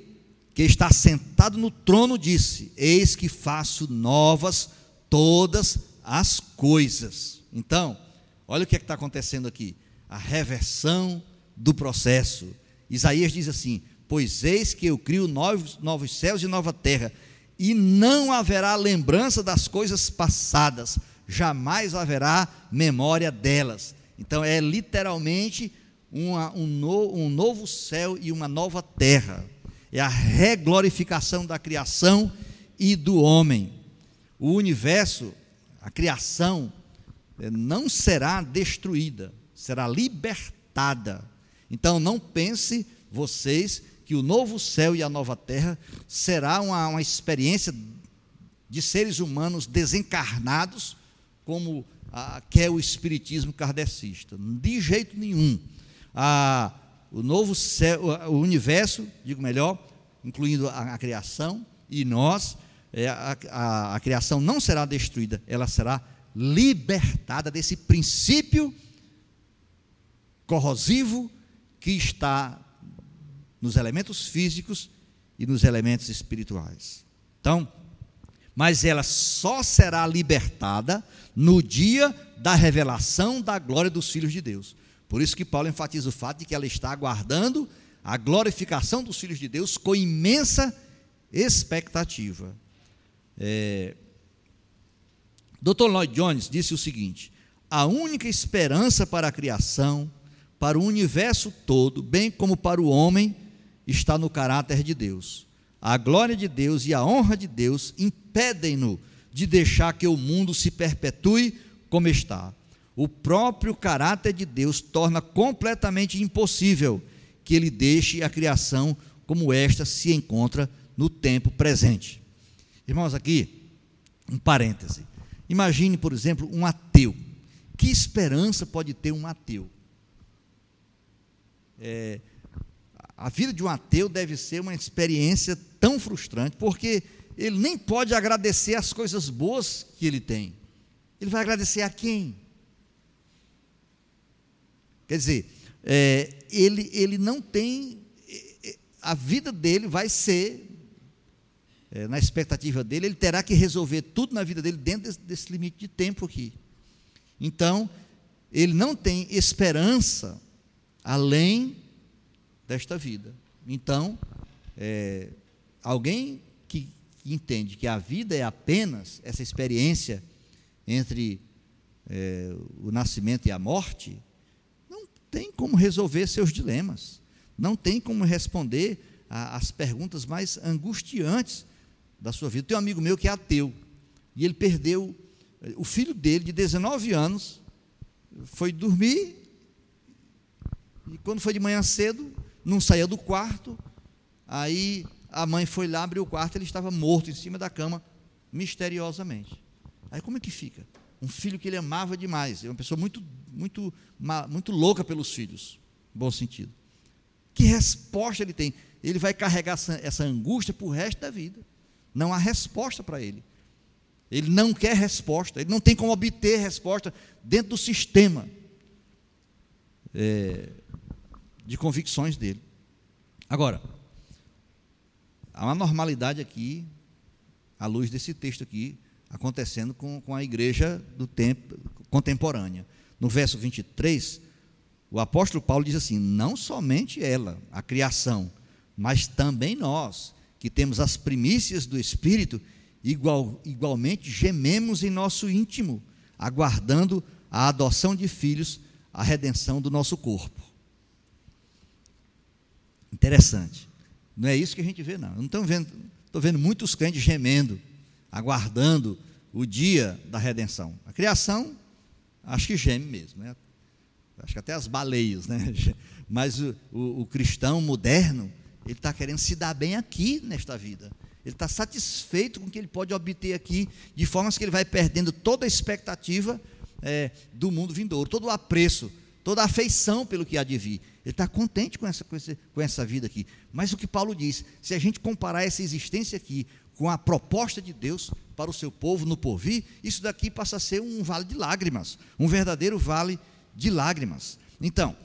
que está sentado no trono disse: Eis que faço novas todas as coisas. Então, olha o que é está acontecendo aqui: a reversão do processo. Isaías diz assim: Pois eis que eu crio novos, novos céus e nova terra, e não haverá lembrança das coisas passadas, jamais haverá memória delas. Então, é literalmente uma, um, no, um novo céu e uma nova terra. É a reglorificação da criação e do homem. O universo, a criação, eh, não será destruída, será libertada. Então não pense vocês que o novo céu e a nova terra será uma, uma experiência de seres humanos desencarnados, como a, quer o espiritismo kardecista. De jeito nenhum a, o novo céu, o universo, digo melhor, incluindo a, a criação, e nós, é, a, a, a criação não será destruída, ela será libertada desse princípio corrosivo que está nos elementos físicos e nos elementos espirituais. Então, mas ela só será libertada no dia da revelação da glória dos filhos de Deus. Por isso que Paulo enfatiza o fato de que ela está aguardando a glorificação dos filhos de Deus com imensa expectativa. É, Dr. Lloyd Jones disse o seguinte: a única esperança para a criação, para o universo todo, bem como para o homem, está no caráter de Deus. A glória de Deus e a honra de Deus impedem-no de deixar que o mundo se perpetue como está. O próprio caráter de Deus torna completamente impossível que ele deixe a criação como esta se encontra no tempo presente. Irmãos, aqui, um parêntese. Imagine, por exemplo, um ateu. Que esperança pode ter um ateu? É, a vida de um ateu deve ser uma experiência tão frustrante, porque ele nem pode agradecer as coisas boas que ele tem. Ele vai agradecer a quem? Quer dizer, é, ele, ele não tem. É, é, a vida dele vai ser, é, na expectativa dele, ele terá que resolver tudo na vida dele dentro desse, desse limite de tempo aqui. Então, ele não tem esperança além desta vida. Então, é, alguém que, que, entende que a vida é apenas essa experiência entre é, o nascimento e a morte, não tem como resolver seus dilemas, não tem como responder às perguntas mais angustiantes da sua vida. Tem um amigo meu que é ateu, e ele perdeu o filho dele, de 19 anos, foi dormir, e quando foi de manhã cedo, não saía do quarto. Aí a mãe foi lá, abriu o quarto, ele estava morto em cima da cama, misteriosamente. Aí como é que fica? Um filho que ele amava demais, é uma pessoa muito, muito, muito louca pelos filhos, bom sentido. Que resposta ele tem? Ele vai carregar essa, essa angústia para o resto da vida. Não há resposta para ele. Ele não quer resposta, ele não tem como obter resposta dentro do sistema. É, de convicções dele. Agora, há uma normalidade aqui, à luz desse texto aqui, acontecendo com, com a igreja do tempo contemporânea. No verso 23, o apóstolo Paulo diz assim: não somente ela, a criação, mas também nós, que temos as primícias do Espírito, igual, igualmente gememos em nosso íntimo, aguardando a adoção de filhos, a redenção do nosso corpo. Interessante. Não é isso que a gente vê, não. Não estou vendo, estou vendo muitos crentes gemendo, aguardando o dia da redenção. A criação, acho que geme mesmo, né? Acho que até as baleias, né? Mas o, o, o cristão moderno, ele está querendo se dar bem aqui nesta vida. Ele está satisfeito com o que ele pode obter aqui, de forma que ele vai perdendo toda a expectativa é, do mundo vindouro, todo o apreço, toda a afeição pelo que há de vir. Ele está contente com essa, com, essa, com essa vida aqui. Mas o que Paulo diz, se a gente comparar essa existência aqui com a proposta de Deus para o seu povo no porvir, isso daqui passa a ser um vale de lágrimas, um verdadeiro vale de lágrimas. Então,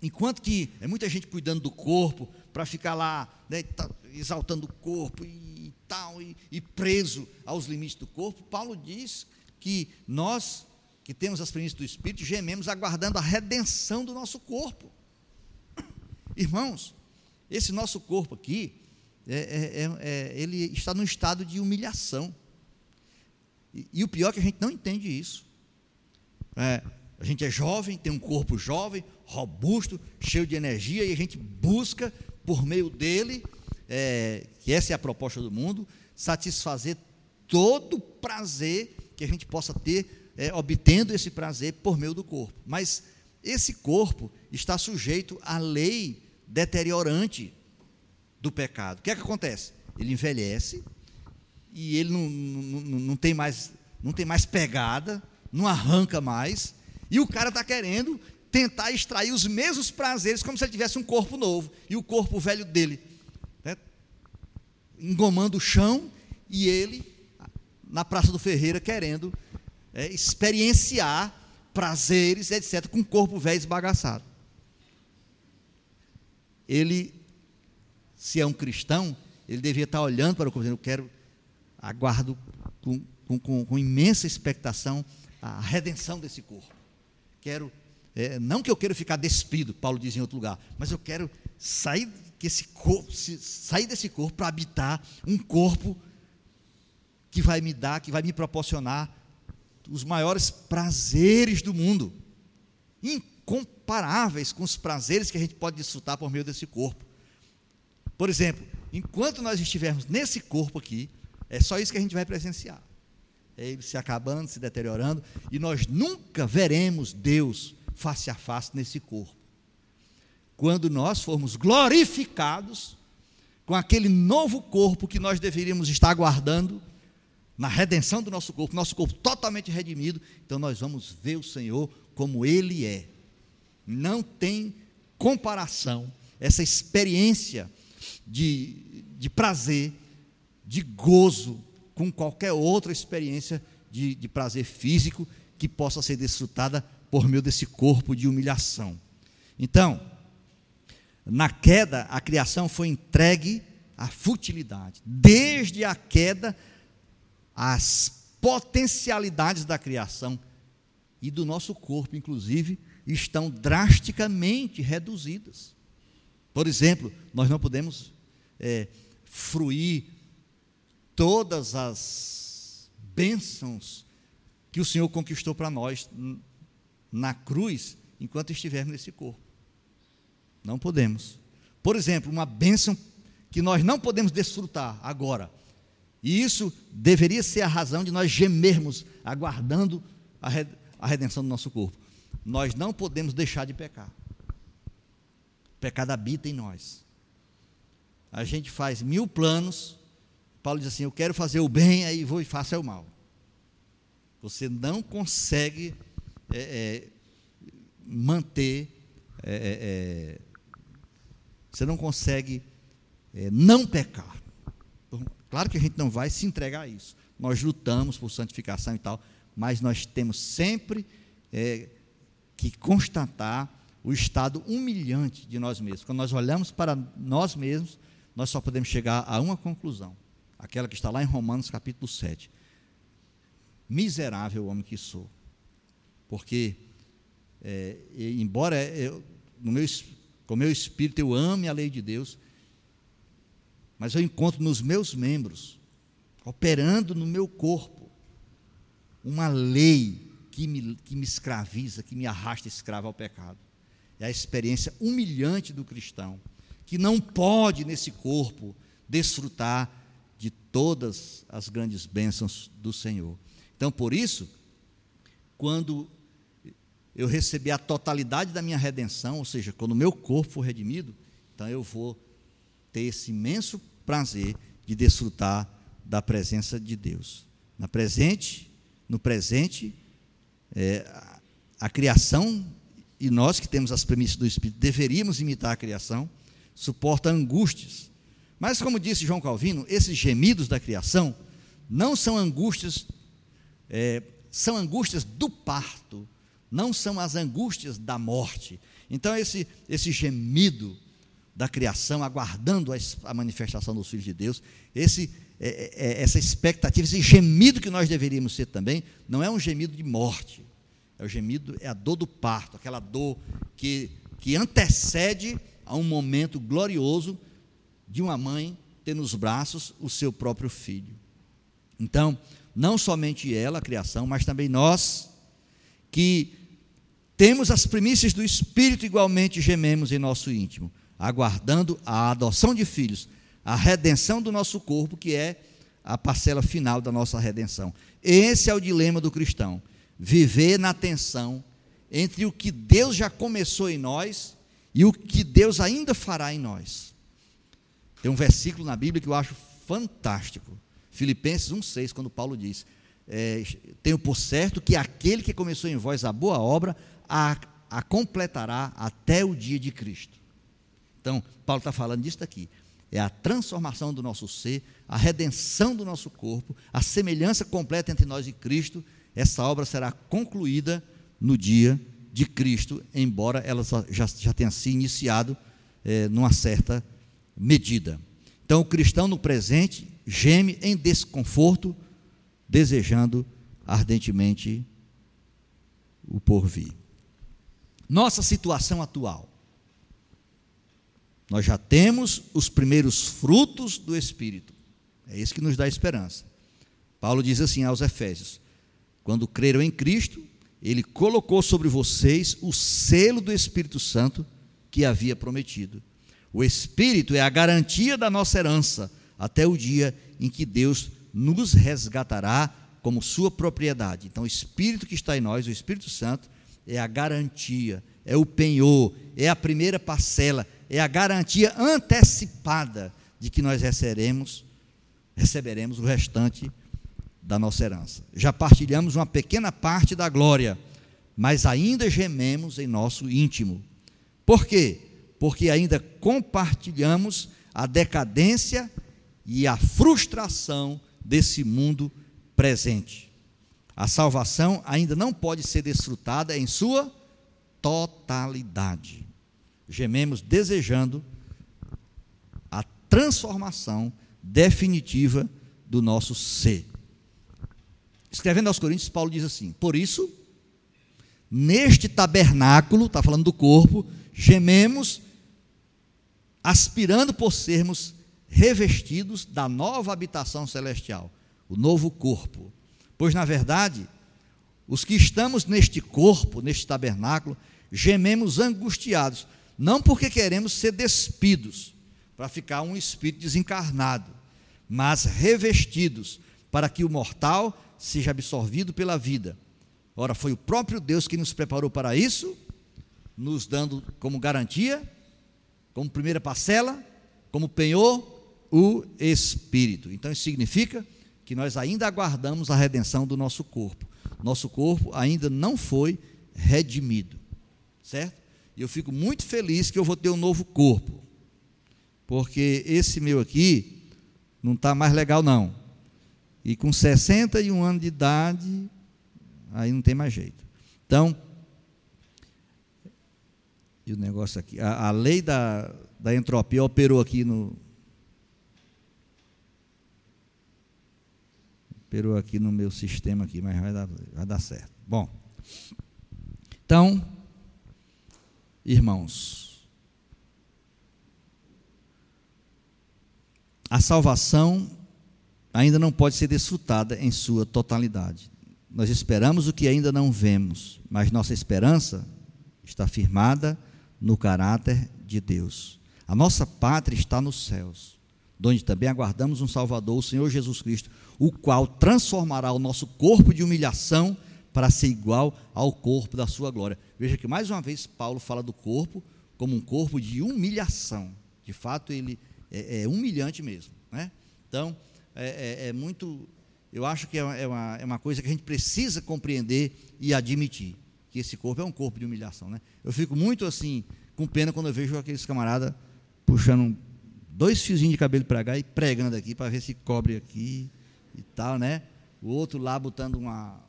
enquanto que é muita gente cuidando do corpo, para ficar lá né, tá, exaltando o corpo e, tal, e, e preso aos limites do corpo, Paulo diz que nós, que temos as premissas do Espírito, gememos aguardando a redenção do nosso corpo. Irmãos, esse nosso corpo aqui, é, é, é, é, ele está num estado de humilhação. E, e, o pior é que a gente não entende isso. É, a gente é jovem, tem um corpo jovem, robusto, cheio de energia, e a gente busca, por meio dele, é, que essa é a proposta do mundo, satisfazer todo o prazer que a gente possa ter, é, obtendo esse prazer por meio do corpo. Mas esse corpo está sujeito à lei deteriorante do pecado. O que é que acontece? Ele envelhece e ele não, não, não, tem, mais, não tem mais pegada, não arranca mais, e o cara está querendo tentar extrair os mesmos prazeres como se ele tivesse um corpo novo, e o corpo velho dele, né, engomando o chão, e ele, na Praça do Ferreira, querendo é, experienciar prazeres, etc., com o corpo velho esbagaçado. Ele se é um cristão, ele devia estar olhando para o corpo, dizendo, eu quero, aguardo com, com, com, com imensa expectação a redenção desse corpo. Quero, é, não que eu quero ficar despido, Paulo diz em outro lugar, mas eu quero sair, que esse corpo, sair desse corpo para habitar um corpo que vai me dar, que vai me proporcionar os maiores prazeres do mundo, incomparáveis com os prazeres que a gente pode desfrutar por meio desse corpo. Por exemplo, enquanto nós estivermos nesse corpo aqui, é só isso que a gente vai presenciar é ele se acabando, se deteriorando, e nós nunca veremos Deus face a face nesse corpo. Quando nós formos glorificados com aquele novo corpo que nós deveríamos estar aguardando na redenção do nosso corpo, nosso corpo totalmente redimido, então nós vamos ver o Senhor como ele é. Não tem comparação essa experiência de, de prazer, de gozo, com qualquer outra experiência de, de prazer físico que possa ser desfrutada por meio desse corpo de humilhação. Então, na queda, a criação foi entregue à futilidade. Desde a queda, as potencialidades da criação e do nosso corpo, inclusive, estão drasticamente reduzidas. Por exemplo, nós não podemos é, fruir todas as bênçãos que o Senhor conquistou para nós na cruz enquanto estivermos nesse corpo. Não podemos. Por exemplo, uma bênção que nós não podemos desfrutar agora. E isso deveria ser a razão de nós gemermos, aguardando a redenção do nosso corpo. Nós não podemos deixar de pecar. O pecado habita em nós. A gente faz mil planos, Paulo diz assim: Eu quero fazer o bem, aí vou e faço o mal. Você não consegue é, é, manter, é, é, é você não consegue é, não pecar. Claro que a gente não vai se entregar a isso. Nós lutamos por santificação e tal, mas nós temos sempre que constatar o estado humilhante de nós mesmos. Quando nós olhamos para nós mesmos, nós só podemos chegar a uma conclusão: aquela que está lá em Romanos capítulo 7. Miserável homem que sou. Porque, é, embora eu, no meu, com o meu espírito eu ame a lei de Deus, mas eu encontro nos meus membros, operando no meu corpo, uma lei que me, que me escraviza, que me arrasta escravo ao pecado. É a experiência humilhante do cristão, que não pode nesse corpo desfrutar de todas as grandes bênçãos do Senhor. Então, por isso, quando eu receber a totalidade da minha redenção, ou seja, quando o meu corpo for redimido, então eu vou ter esse imenso prazer de desfrutar da presença de Deus. Na presente, no presente, é, a criação e nós que temos as premissas do Espírito deveríamos imitar a criação, suporta angústias mas, como disse João Calvino, esses gemidos da criação não são angústias, é, são angústias do parto, não são as angústias da morte. Então, esse, esse gemido da criação, aguardando a, manifestação dos filhos de Deus, esse, é, é, é, essa expectativa, esse gemido que nós deveríamos ser também, não é um gemido de morte, é o gemido, é a dor do parto, aquela dor que, que antecede a um momento glorioso de uma mãe ter nos braços o seu próprio filho. Então, não somente ela, a criação, mas também nós, que temos as primícias do Espírito, igualmente gememos em nosso íntimo, aguardando a adoção de filhos, a redenção do nosso corpo, que é a parcela final da nossa redenção. Esse é o dilema do cristão: viver na tensão entre o que Deus já começou em nós e o que Deus ainda fará em nós. Tem um versículo na Bíblia que eu acho fantástico. Filipenses 1,6, quando Paulo diz: é, Tenho por certo que aquele que começou em vós a boa obra a, a completará até o dia de Cristo. Então, Paulo está falando disso aqui. É a transformação do nosso ser, a redenção do nosso corpo, a semelhança completa entre nós e Cristo. Essa obra será concluída no dia de Cristo, embora ela já, já tenha se iniciado é, numa certa medida. Então, o cristão no presente geme em desconforto, desejando ardentemente o porvir. Nossa situação atual. Nós já temos os primeiros frutos do Espírito. É isso que nos dá esperança. Paulo diz assim aos Efésios: quando creram em Cristo, ele colocou sobre vocês o selo do Espírito Santo que havia prometido. O Espírito é a garantia da nossa herança até o dia em que Deus nos resgatará como sua propriedade. Então, o Espírito que está em nós, o Espírito Santo, é a garantia, é o penhor, é a primeira parcela, é a garantia antecipada de que nós receberemos, receberemos o restante da nossa herança. Já partilhamos uma pequena parte da glória, mas ainda gememos em nosso íntimo. Por quê? Porque ainda compartilhamos a decadência e a frustração desse mundo presente. A salvação ainda não pode ser desfrutada em sua totalidade. Gememos desejando a transformação definitiva do nosso ser. Escrevendo aos Coríntios, Paulo diz assim: Por isso, neste tabernáculo, está falando do corpo, gememos, aspirando por sermos revestidos da nova habitação celestial, o novo corpo. Pois, na verdade, os que estamos neste corpo, neste tabernáculo, gememos angustiados, não porque queremos ser despidos, para ficar um espírito desencarnado, mas revestidos, para que o mortal seja absorvido pela vida. Ora, foi o próprio Deus que nos preparou para isso, nos dando como garantia, como primeira parcela, como penhor, o Espírito. Então, isso significa que nós ainda aguardamos a redenção do nosso corpo. Nosso corpo ainda não foi redimido, certo? E eu fico muito feliz que eu vou ter um novo corpo, porque esse meu aqui não está mais legal, não. E com 61 anos de idade, aí não tem mais jeito. Então, e o negócio aqui, a, a lei da, da entropia operou aqui no. Operou aqui no meu sistema aqui, mas vai dar, vai dar certo. Bom. Então, irmãos, a salvação ainda não pode ser desfrutada em sua totalidade. Nós esperamos o que ainda não vemos, mas nossa esperança está firmada no caráter de Deus. A nossa pátria está nos céus, onde também aguardamos um Salvador, o Senhor Jesus Cristo, o qual transformará o nosso corpo de humilhação para ser igual ao corpo da sua glória. Veja que mais uma vez Paulo fala do corpo como um corpo de humilhação. De fato, ele é, é humilhante mesmo. Né? Então, é, é, é muito. Eu acho que é uma, é, uma, é uma coisa que a gente precisa compreender e admitir que esse corpo é um corpo de humilhação. Né? Eu fico muito assim, com pena quando eu vejo aqueles camaradas puxando dois fiozinhos de cabelo para cá e pregando aqui para ver se cobre aqui e tal, né? O outro lá botando uma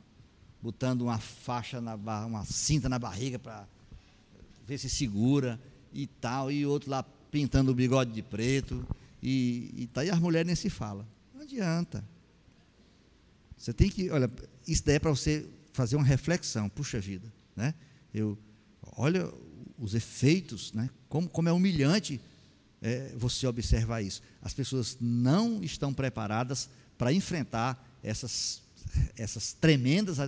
botando uma faixa na barra, uma cinta na barriga para ver se segura e tal, e outro lá pintando o bigode de preto e, e, tá, e as mulheres nem se fala adianta. Você tem que, olha, isso daí é para você fazer uma reflexão, puxa vida, né? Eu, olha os efeitos, né? Como, como é humilhante é, você observar isso. As pessoas não estão preparadas para enfrentar essas, essas tremendas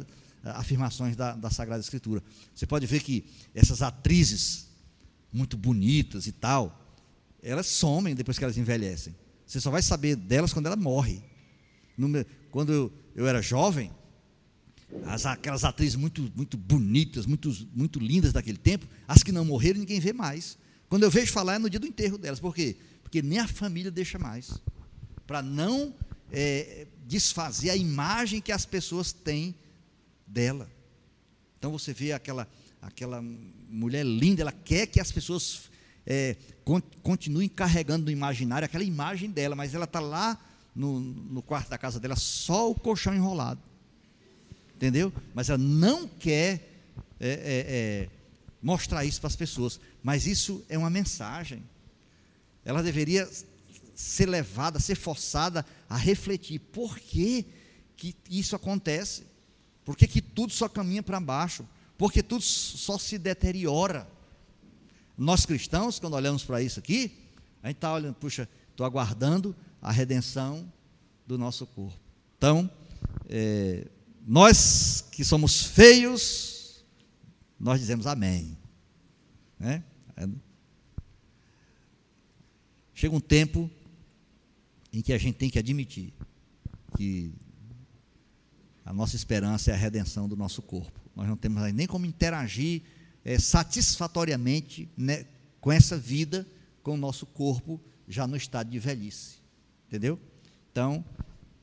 afirmações da, da Sagrada Escritura. Você pode ver que essas atrizes muito bonitas e tal, elas somem depois que elas envelhecem. Você só vai saber delas quando ela morre. quando eu, eu, era jovem, as, aquelas atrizes muito, muito bonitas, muito, muito lindas daquele tempo, as que não morreram, ninguém vê mais. Quando eu vejo falar é no dia do enterro delas. Por quê? Porque nem a família deixa mais. Para não é, desfazer a imagem que as pessoas têm dela. Então você vê aquela, aquela mulher linda, ela quer que as pessoas é, continue carregando no imaginário aquela imagem dela, mas ela está lá no, no quarto da casa dela, só o colchão enrolado. Entendeu? Mas ela não quer é, é, é, mostrar isso para as pessoas. Mas isso é uma mensagem. ela deveria ser levada, ser forçada a refletir por que, que isso acontece, por que, que tudo só caminha para baixo, porque tudo só se deteriora. Nós cristãos, quando olhamos para isso aqui, a gente está olhando, puxa, estou aguardando a redenção do nosso corpo. Então, é, nós que somos feios, nós dizemos amém. Né? Chega um tempo em que a gente tem que admitir que a nossa esperança é a redenção do nosso corpo. Nós não temos nem como interagir é, satisfatoriamente né, com essa vida, com o nosso corpo já no estado de velhice. Entendeu? Então,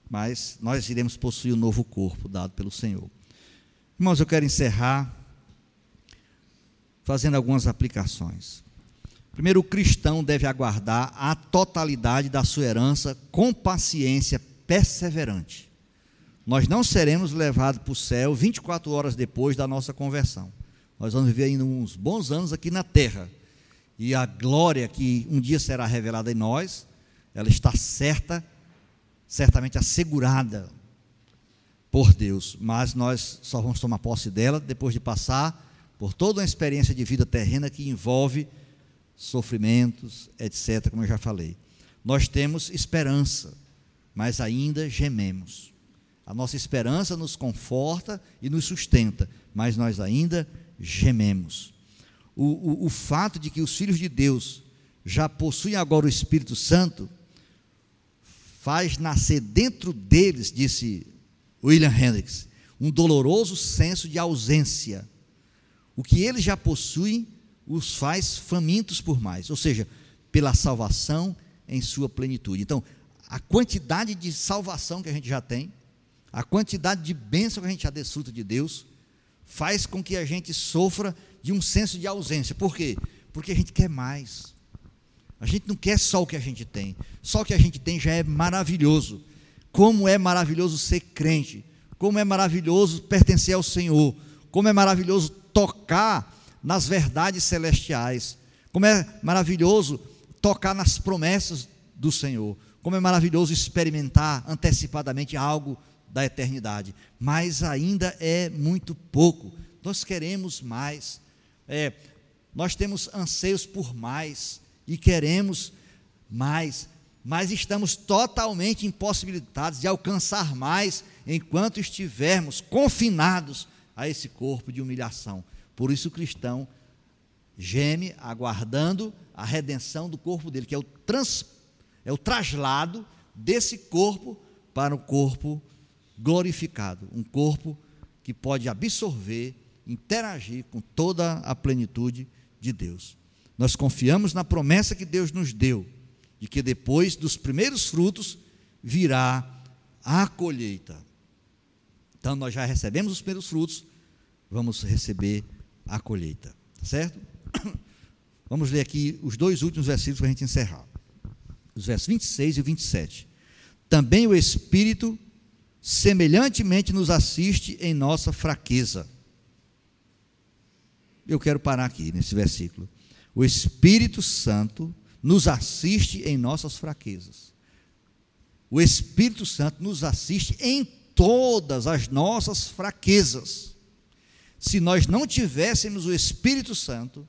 mas nós iremos possuir o um novo corpo dado pelo Senhor. Irmãos, eu quero encerrar fazendo algumas aplicações. Primeiro, o cristão deve aguardar a totalidade da sua herança com paciência perseverante. Nós não seremos levados para o céu 24 horas depois da nossa conversão. Nós vamos viver ainda uns bons anos aqui na terra. E a glória que um dia será revelada em nós, ela está certa, certamente assegurada por Deus. Mas nós só vamos tomar posse dela depois de passar por toda uma experiência de vida terrena que envolve sofrimentos, etc., como eu já falei. Nós temos esperança, mas ainda gememos. A nossa esperança nos conforta e nos sustenta, mas nós ainda gememos. O, o, o fato de que os filhos de Deus já possuem agora o Espírito Santo faz nascer dentro deles, disse William Hendricks, um doloroso senso de ausência. O que eles já possuem os faz famintos por mais, ou seja, pela salvação em sua plenitude. Então, a quantidade de salvação que a gente já tem, a quantidade de bênção que a gente já desfruta de Deus, faz com que a gente sofra de um senso de ausência. Por quê? Porque a gente quer mais. A gente não quer só o que a gente tem. Só o que a gente tem já é maravilhoso. Como é maravilhoso ser crente. Como é maravilhoso pertencer ao Senhor. Como é maravilhoso tocar nas verdades celestiais. Como é maravilhoso tocar nas promessas do Senhor. Como é maravilhoso experimentar antecipadamente algo da eternidade, mas ainda é muito pouco. Nós queremos mais, é, nós temos anseios por mais e queremos mais, mas estamos totalmente impossibilitados de alcançar mais enquanto estivermos confinados a esse corpo de humilhação. Por isso o cristão geme aguardando a redenção do corpo dele, que é o, trans, é o traslado desse corpo para o corpo glorificado, um corpo que pode absorver, interagir com toda a plenitude de Deus. Nós confiamos na promessa que Deus nos deu, de que depois dos primeiros frutos virá a colheita. Então nós já recebemos os primeiros frutos, vamos receber a colheita, tá certo? Vamos ler aqui os dois últimos versículos para a gente encerrar. Os versos 26 e 27. Também o Espírito semelhantemente nos assiste em nossa fraqueza. Eu quero parar aqui nesse versículo. O Espírito Santo nos assiste em nossas fraquezas. O Espírito Santo nos assiste em todas as nossas fraquezas. Se nós não tivéssemos o Espírito Santo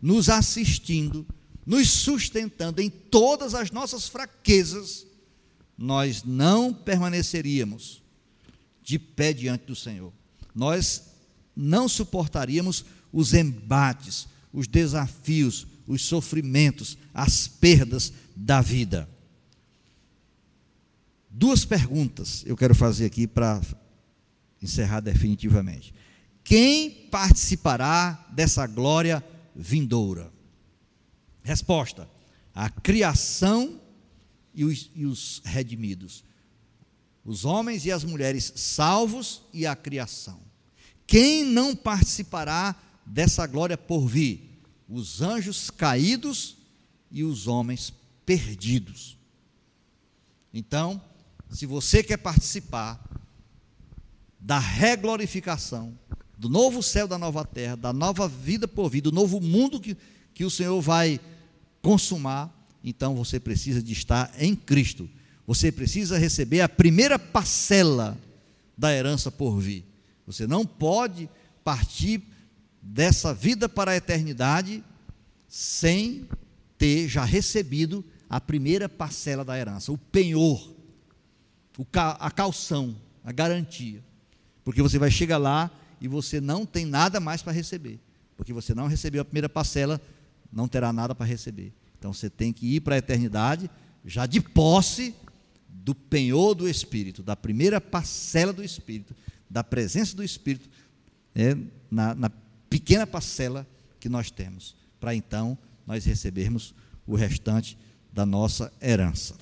nos assistindo, nos sustentando em todas as nossas fraquezas, nós não permaneceríamos de pé diante do Senhor. Nós não suportaríamos os embates, os desafios, os sofrimentos, as perdas da vida. Duas perguntas eu quero fazer aqui para encerrar definitivamente. Quem participará dessa glória vindoura? Resposta: a criação e os, e os redimidos. Os homens e as mulheres salvos e a criação. Quem não participará dessa glória por vir? Os anjos caídos e os homens perdidos. Então, se você quer participar da reglorificação, do novo céu, da nova terra, da nova vida por vir, do novo mundo que, que o Senhor vai consumar, então você precisa de estar em Cristo. Você precisa receber a primeira parcela da herança por vir. Você não pode partir dessa vida para a eternidade sem ter já recebido a primeira parcela da herança, o penhor, a calção, a garantia. Porque você vai chegar lá e você não tem nada mais para receber. Porque você não recebeu a primeira parcela, não terá nada para receber. Então você tem que ir para a eternidade já de posse do penhor do Espírito, da primeira parcela do Espírito, da presença do Espírito, é, na, na pequena parcela que nós temos, para então nós recebermos o restante da nossa herança.